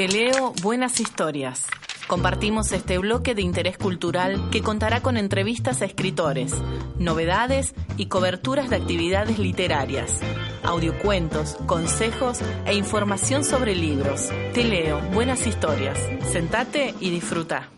Te leo buenas historias. Compartimos este bloque de interés cultural que contará con entrevistas a escritores, novedades y coberturas de actividades literarias, audiocuentos, consejos e información sobre libros. Te leo buenas historias. Sentate y disfruta.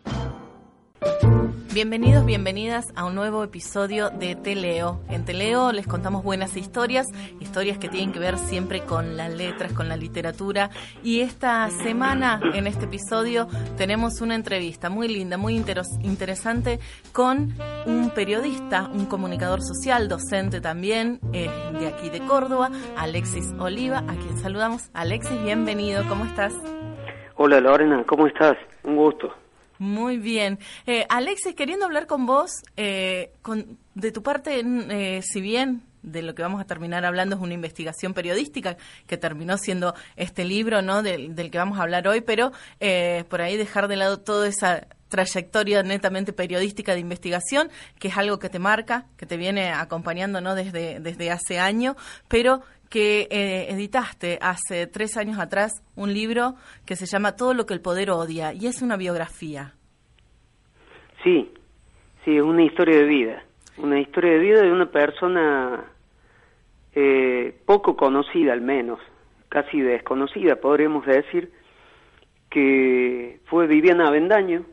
Bienvenidos, bienvenidas a un nuevo episodio de Teleo. En Teleo les contamos buenas historias, historias que tienen que ver siempre con las letras, con la literatura. Y esta semana, en este episodio, tenemos una entrevista muy linda, muy interesante con un periodista, un comunicador social, docente también, eh, de aquí de Córdoba, Alexis Oliva, a quien saludamos. Alexis, bienvenido, ¿cómo estás? Hola Lorena, ¿cómo estás? Un gusto. Muy bien. Eh, Alexis, queriendo hablar con vos, eh, con, de tu parte, eh, si bien de lo que vamos a terminar hablando es una investigación periodística que terminó siendo este libro ¿no? del, que vamos a hablar hoy, pero eh, por ahí dejar de lado toda esa trayectoria netamente periodística de investigación, que es algo que te marca, que te viene acompañando ¿no? desde, desde hace años, pero que eh, editaste hace tres años atrás un libro que se llama Todo lo que el poder odia y es una biografía. Sí, sí, es una historia de vida, una historia de vida de una persona eh, poco conocida al menos, casi desconocida, podríamos decir, que fue Viviana Avendaño,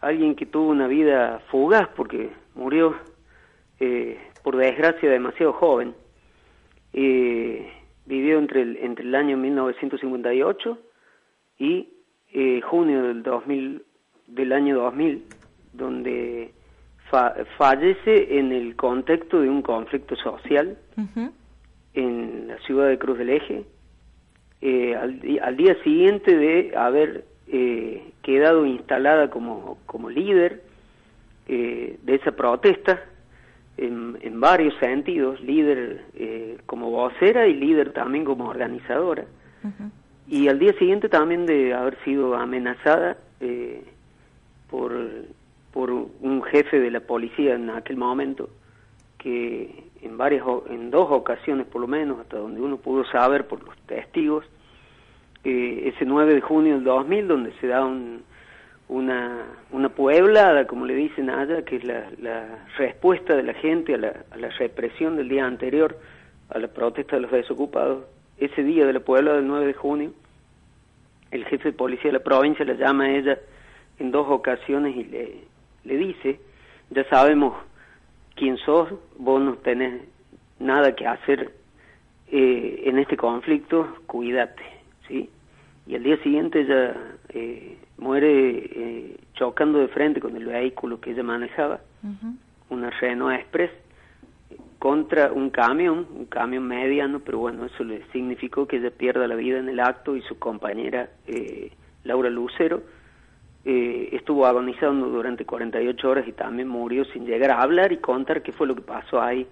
alguien que tuvo una vida fugaz porque murió, eh, por desgracia, demasiado joven eh, vivió entre el, entre el año 1958 y eh, junio del 2000, del año 2000, donde fallece en el contexto de un conflicto social en la ciudad de Cruz del Eje, eh, al, al, día siguiente de haber eh, quedado instalada como, como líder eh, de esa protesta en, varios sentidos, líder eh, como vocera y líder también como organizadora. Y al día siguiente también de haber sido amenazada eh, por, por un jefe de la policía en aquel momento, que en, varias, en dos ocasiones por lo menos, hasta donde uno pudo saber por los testigos, eh, ese 9 de junio del 2000, donde se da un, una, una pueblada, como le dicen allá, que es la, la respuesta de la gente a la, a la, represión del día anterior, a la protesta de los desocupados. Ese día de la puebla del 9 de junio, el jefe de policía de la provincia la llama a ella en dos ocasiones y le, le dice, ya sabemos quién sos, vos no tenés nada que hacer eh, en este conflicto, cuídate, ¿sí? Y al día siguiente ella... Eh, muere eh, chocando de frente con el vehículo que ella manejaba, una Renault Express, contra un camión, un camión mediano, pero bueno, eso le significó que ella pierda la vida en el acto y su compañera eh, Laura Lucero eh, estuvo agonizando durante 48 horas y también murió sin llegar a hablar y contar qué fue lo que pasó ahí.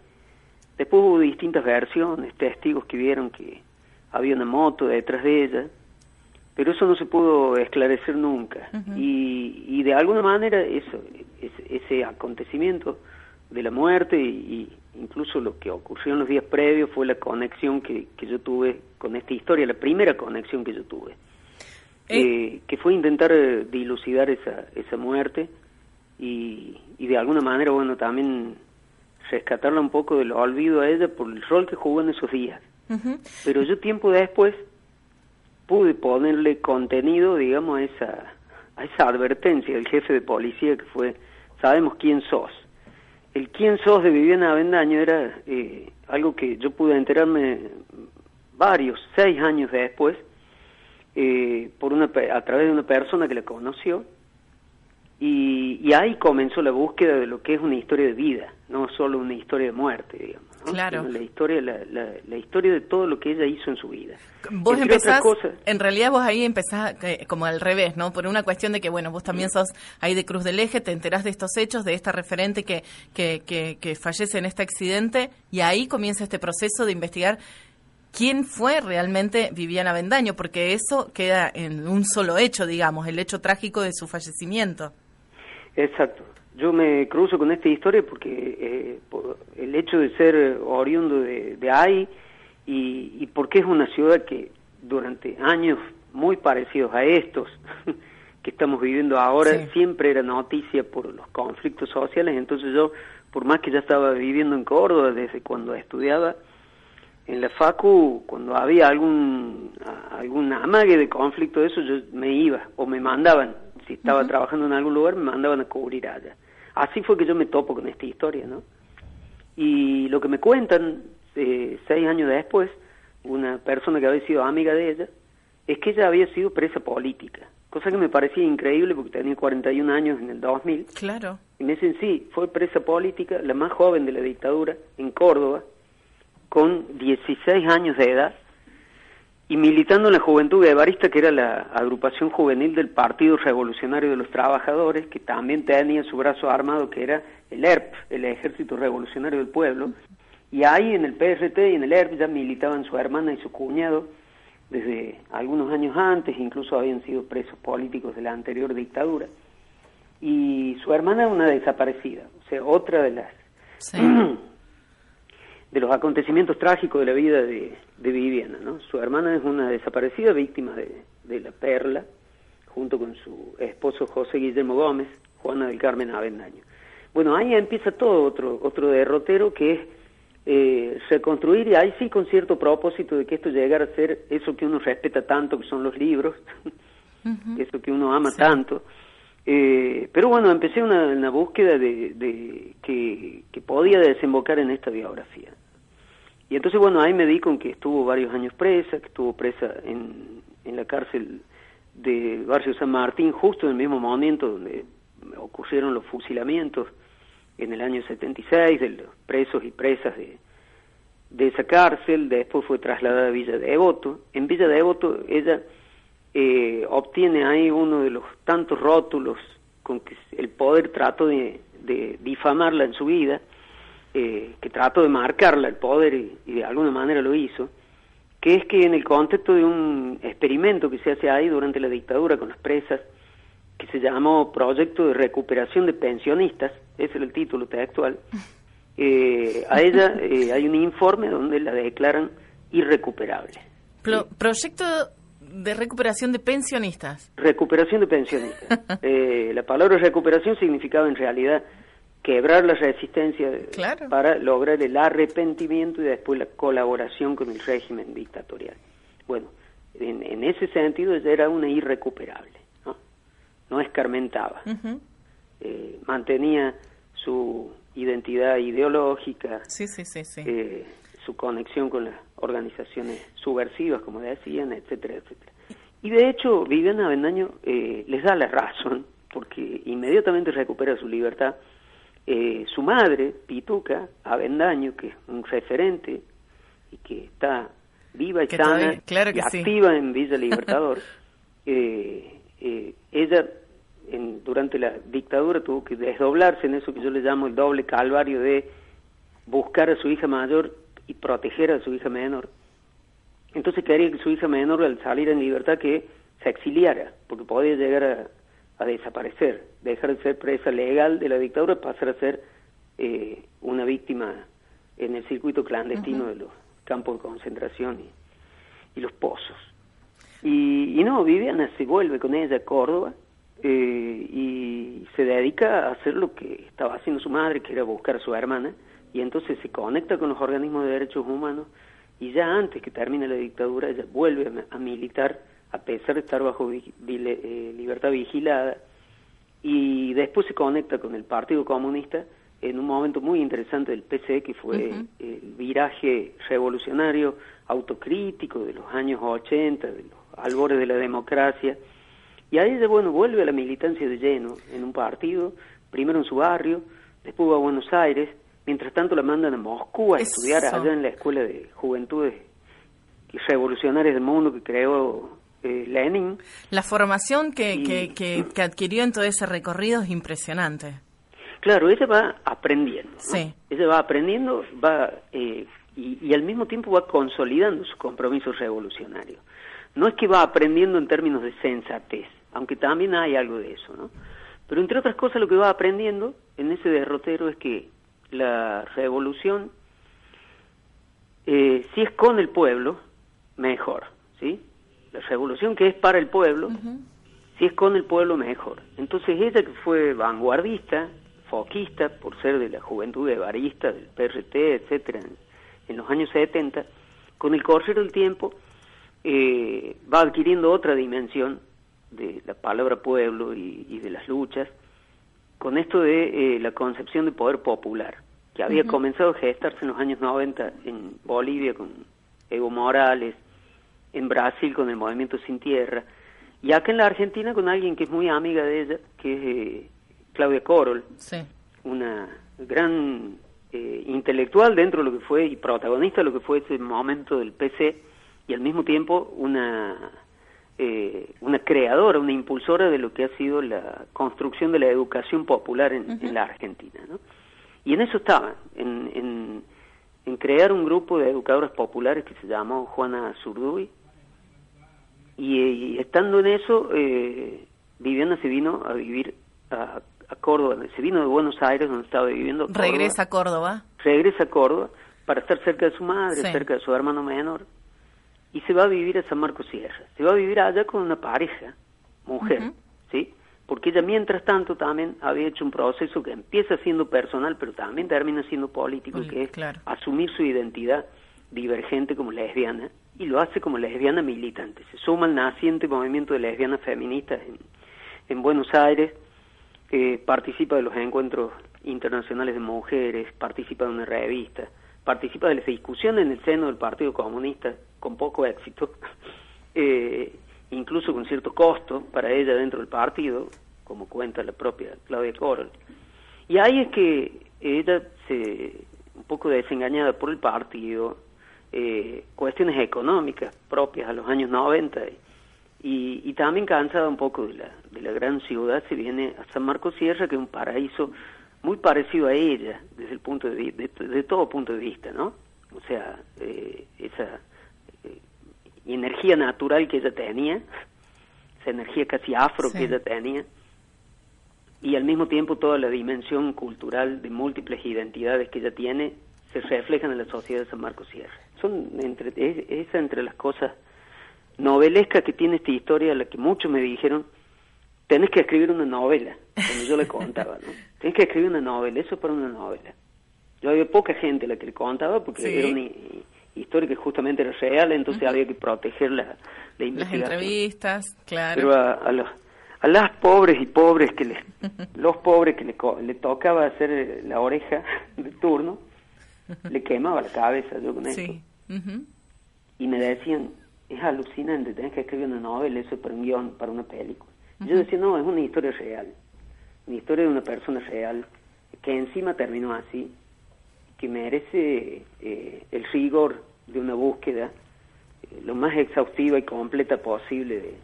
Después hubo distintas versiones, testigos que vieron que había una moto detrás de ella, pero eso no se pudo esclarecer nunca. y, y, de alguna manera eso, ese, acontecimiento de la muerte y, incluso lo que ocurrió en los días previos fue la conexión que, que yo tuve con esta historia, la primera conexión que yo tuve, eh. Eh, que fue intentar eh, dilucidar esa, esa muerte y, y de alguna manera, bueno, también rescatarla un poco del olvido a ella por el rol que jugó en esos días. Pero yo tiempo después pude ponerle contenido, digamos, a esa, a esa advertencia del jefe de policía que fue, sabemos quién sos. El quién sos de Viviana Avendaño era eh, algo que yo pude enterarme varios, seis años después, eh, por una, a través de una persona que la conoció, y, y ahí comenzó la búsqueda de lo que es una historia de vida, no solo una historia de muerte, digamos. Claro. La historia, la, la, historia de todo lo que ella hizo en su vida. Vos empezás, en realidad vos ahí empezás eh, como al revés, ¿no? Por una cuestión de que, bueno, vos también sos ahí de Cruz del Eje, te enterás de estos hechos, de esta referente que, que, que, que fallece en este accidente, y ahí comienza este proceso de investigar quién fue realmente Viviana Bendaño, porque eso queda en un solo hecho, digamos, el hecho trágico de su fallecimiento. Exacto yo me cruzo con esta historia porque eh, por el hecho de ser oriundo de, de ahí y, y, porque es una ciudad que durante años muy parecidos a estos que estamos viviendo ahora, siempre era noticia por los conflictos sociales, entonces yo, por más que ya estaba viviendo en Córdoba desde cuando estudiaba, en la Facu, cuando había algún, algún amague de conflicto de eso, yo me iba o me mandaban. Si estaba trabajando en algún lugar, me mandaban a cubrir allá. Así fue que yo me topo con esta historia, ¿no? Y lo que me cuentan, eh, seis años después, una persona que había sido amiga de ella, es que ella había sido presa política. Cosa que me parecía increíble porque tenía 41 años en el 2000. Claro. Y me dicen, sí, fue presa política, la más joven de la dictadura, en Córdoba, con 16 años de edad y militando en la Juventud Guevarista, que era la agrupación juvenil del Partido Revolucionario de los Trabajadores, que también tenía su brazo armado, que era el ERP, el Ejército Revolucionario del Pueblo. Y ahí en el PRT y en el ERP ya militaban su hermana y su cuñado desde algunos años antes, incluso habían sido presos políticos de la anterior dictadura. Y su hermana es una desaparecida, o sea, otra de las de los acontecimientos trágicos de la vida de, Viviana. ¿no? Su hermana es una desaparecida víctima de, la perla, junto con su esposo José Guillermo Gómez, Juana del Carmen Avendaño. Bueno, ahí empieza todo otro, otro derrotero que es eh, reconstruir, y ahí sí con cierto propósito de que esto llegara a ser eso que uno respeta tanto, que son los libros, eso que uno ama tanto. Eh, pero bueno, empecé una, búsqueda de, que, que, podía desembocar en esta biografía. Y entonces, bueno, ahí me di con que estuvo varios años presa, que estuvo presa en, en la cárcel de Barrio San Martín, justo en el mismo momento donde ocurrieron los fusilamientos en el año 76 de los presos y presas de, de esa cárcel, después fue trasladada a Villa Devoto. En Villa Devoto ella eh, obtiene ahí uno de los tantos rótulos con que el poder trató de, de difamarla en su vida, eh, que trató de marcarla el poder y, de alguna manera lo hizo, que es que en el contexto de un experimento que se hace ahí durante la dictadura con las presas, que se llamó Proyecto de Recuperación de Pensionistas, ese es el título textual, eh, a ella eh, hay un informe donde la declaran irrecuperable. proyecto de recuperación de pensionistas. Recuperación de pensionistas. eh, la palabra recuperación significaba en realidad quebrar la resistencia para lograr el arrepentimiento y después la colaboración con el régimen dictatorial. Bueno, en, ese sentido ella era una irrecuperable, no, no escarmentaba, eh, mantenía su identidad ideológica, sí, sí, sí, eh, su conexión con las organizaciones subversivas, como decían, etcétera, etcétera. Y de hecho, Viviana Avendaño eh, les da la razón, porque inmediatamente recupera su libertad. Eh, su madre, Pituca Avendaño, que es un referente y que está viva y sana y activa en Villa Libertador, eh, ella en, durante la dictadura tuvo que desdoblarse en eso que yo le llamo el doble calvario de buscar a su hija mayor proteger a su hija menor. Entonces quería que su hija menor al salir en libertad que se exiliara, porque podía llegar a, desaparecer, dejar de ser presa legal de la dictadura, pasar a ser eh, una víctima en el circuito clandestino de los campos de concentración y, los pozos. Y, no, Viviana se vuelve con ella a Córdoba eh, y se dedica a hacer lo que estaba haciendo su madre, que era buscar a su hermana, y entonces se conecta con los organismos de derechos humanos y ya antes que termine la dictadura ella vuelve a, militar a pesar de estar bajo eh, libertad vigilada y después se conecta con el Partido Comunista en un momento muy interesante del PCE que fue el viraje revolucionario autocrítico de los años 80, de los albores de la democracia. Y ahí ella bueno vuelve a la militancia de lleno en un partido, primero en su barrio, después va a Buenos Aires Mientras tanto la mandan a Moscú a estudiar allá en la Escuela de Juventudes Revolucionarias del Mundo que creó eh, Lenin. La formación que, que, que, adquirió en todo ese recorrido es impresionante. Claro, ella va aprendiendo. Sí. Ella va aprendiendo va eh, y, y, al mismo tiempo va consolidando su compromiso revolucionario. No es que va aprendiendo en términos de sensatez, aunque también hay algo de eso, ¿no? Pero entre otras cosas lo que va aprendiendo en ese derrotero es que la revolución, eh, si es con el pueblo, mejor, ¿sí? la revolución que es para el pueblo, si es con el pueblo mejor. Entonces ella que fue vanguardista, foquista, por ser de la juventud de barista, del PRT, etcétera, en, los años 70, con el correr del tiempo eh, va adquiriendo otra dimensión de la palabra pueblo y, de las luchas, con esto de eh, la concepción de poder popular, que había comenzado a gestarse en los años 90 en Bolivia con Evo Morales, en Brasil con el movimiento Sin Tierra, y acá en la Argentina con alguien que es muy amiga de ella, que es eh, Claudia Corol, una gran eh, intelectual dentro de lo que fue y protagonista de lo que fue ese momento del PC, y al mismo tiempo una eh, una creadora, una impulsora de lo que ha sido la construcción de la educación popular en, la Argentina. ¿no? Y en eso estaba, en, en, en, crear un grupo de educadoras populares que se llamó Juana Zurduy. Y, estando en eso, eh, Viviana se vino a vivir a, Córdoba, se vino de Buenos Aires, donde estaba viviendo. Regresa a Córdoba. Regresa a Córdoba para estar cerca de su madre, cerca de su hermano menor y se va a vivir a San Marcos Sierra. Se va a vivir allá con una pareja, mujer, ¿sí? Porque ella mientras tanto también había hecho un proceso que empieza siendo personal, pero también termina siendo político, que es asumir su identidad divergente como lesbiana, y lo hace como lesbiana militante. Se suma al naciente movimiento de lesbianas feministas en, en Buenos Aires, eh, participa de los encuentros internacionales de mujeres, participa de una revista, participa de las discusiones en el seno del Partido Comunista con poco éxito, eh, incluso con cierto costo para ella dentro del partido, como cuenta la propia Claudia Coral. Y ahí es que ella se, un poco desengañada por el partido, eh, cuestiones económicas propias a los años 90 y, y también cansada un poco de la, de la gran ciudad, se viene a San Marcos Sierra, que es un paraíso muy parecido a ella desde el punto de, de, todo punto de vista, ¿no? O sea, eh, esa energía natural que ella tenía, esa energía casi afro que ella tenía, y al mismo tiempo toda la dimensión cultural de múltiples identidades que ella tiene se reflejan en la sociedad de San Marcos Sierra. Son entre, es, entre las cosas novelescas que tiene esta historia, la que muchos me dijeron, tenés que escribir una novela, como yo le contaba, ¿no? Tenés que escribir una novela, eso es para una novela. Yo había poca gente a la que le contaba porque era una historia que justamente era real, entonces había que proteger la, la investigación. Las entrevistas, claro. Pero a, los, a las pobres y pobres que les, los pobres que le, le tocaba hacer la oreja de turno, le quemaba la cabeza yo con sí. Y me decían, es alucinante, tenés que escribir una novela, eso es para un guion, para una película. Yo decía, no, es una historia real, una historia de una persona real, que encima terminó así, que merece eh, el rigor de una búsqueda eh, lo más exhaustiva y completa posible de,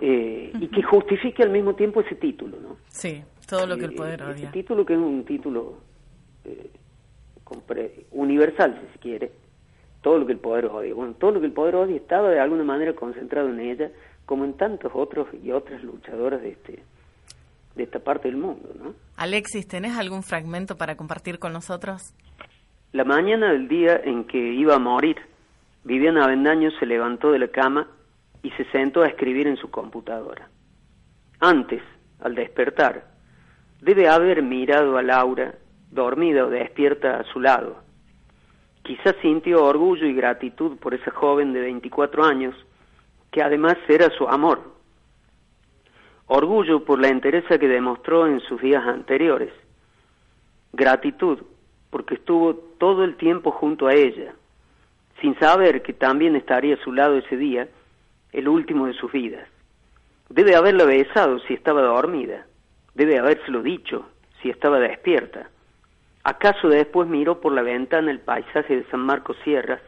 eh, y que justifique al mismo tiempo ese título, ¿no? Sí, todo lo que el poder odia. Ese título que es un título universal, si se quiere, todo lo que el poder odia. Bueno, todo lo que el poder odia estaba de alguna manera concentrado en ella, como en tantos otros y otras luchadoras de este de esta parte del mundo, ¿no? Alexis, ¿tenés algún fragmento para compartir con nosotros? La mañana del día en que iba a morir, Viviana Avendaño se levantó de la cama y se sentó a escribir en su computadora. Antes, al despertar, debe haber mirado a Laura, dormida o despierta a su lado. Quizás sintió orgullo y gratitud por esa joven de 24 años que además era su amor. Orgullo por la entereza que demostró en sus días anteriores. Gratitud porque estuvo todo el tiempo junto a ella, sin saber que también estaría a su lado ese día, el último de sus vidas. Debe haberla besado si estaba dormida, debe habérselo dicho si estaba despierta. ¿Acaso después miró por la ventana el paisaje de San Marcos Sierras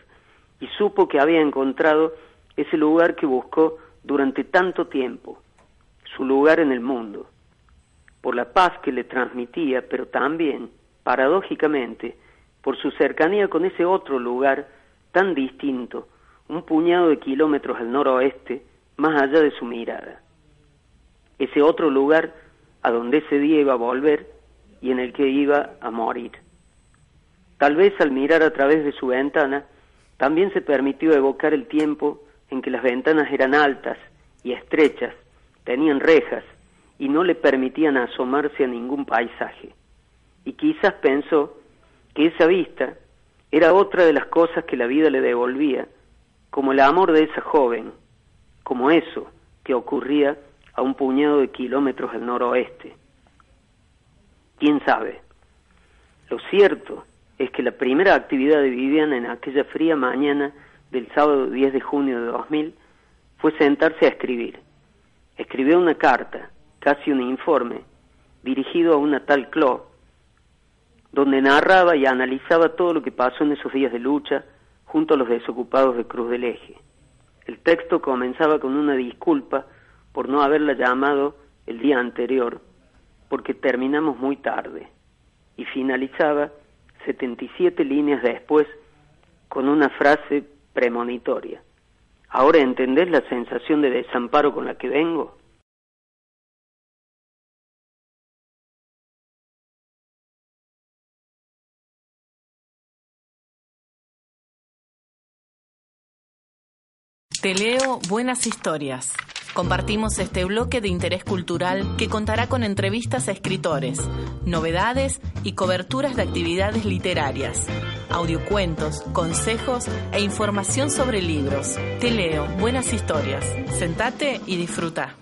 y supo que había encontrado ese lugar que buscó durante tanto tiempo, su lugar en el mundo, por la paz que le transmitía, pero también, paradójicamente, por su cercanía con ese otro lugar tan distinto, un puñado de kilómetros al noroeste, más allá de su mirada. Ese otro lugar a donde ese día iba a volver y en el que iba a morir. Tal vez al mirar a través de su ventana, también se permitió evocar el tiempo en que las ventanas eran altas y estrechas, tenían rejas y no le permitían asomarse a ningún paisaje. Y quizás pensó que esa vista era otra de las cosas que la vida le devolvía, como el amor de esa joven, como eso que ocurría a un puñado de kilómetros al noroeste. ¿Quién sabe? Lo cierto es que la primera actividad de Viviana en aquella fría mañana del sábado 10 de junio de 2000 fue sentarse a escribir. Escribió una carta, casi un informe, dirigido a una tal Clo, donde narraba y analizaba todo lo que pasó en esos días de lucha junto a los desocupados de Cruz del Eje. El texto comenzaba con una disculpa por no haberla llamado el día anterior, porque terminamos muy tarde, y finalizaba 77 líneas después con una frase premonitoria. ¿Ahora entendés la sensación de desamparo con la que vengo? Te leo buenas historias. Compartimos este bloque de interés cultural que contará con entrevistas a escritores, novedades y coberturas de actividades literarias, audiocuentos, consejos e información sobre libros. Te leo buenas historias. Sentate y disfruta.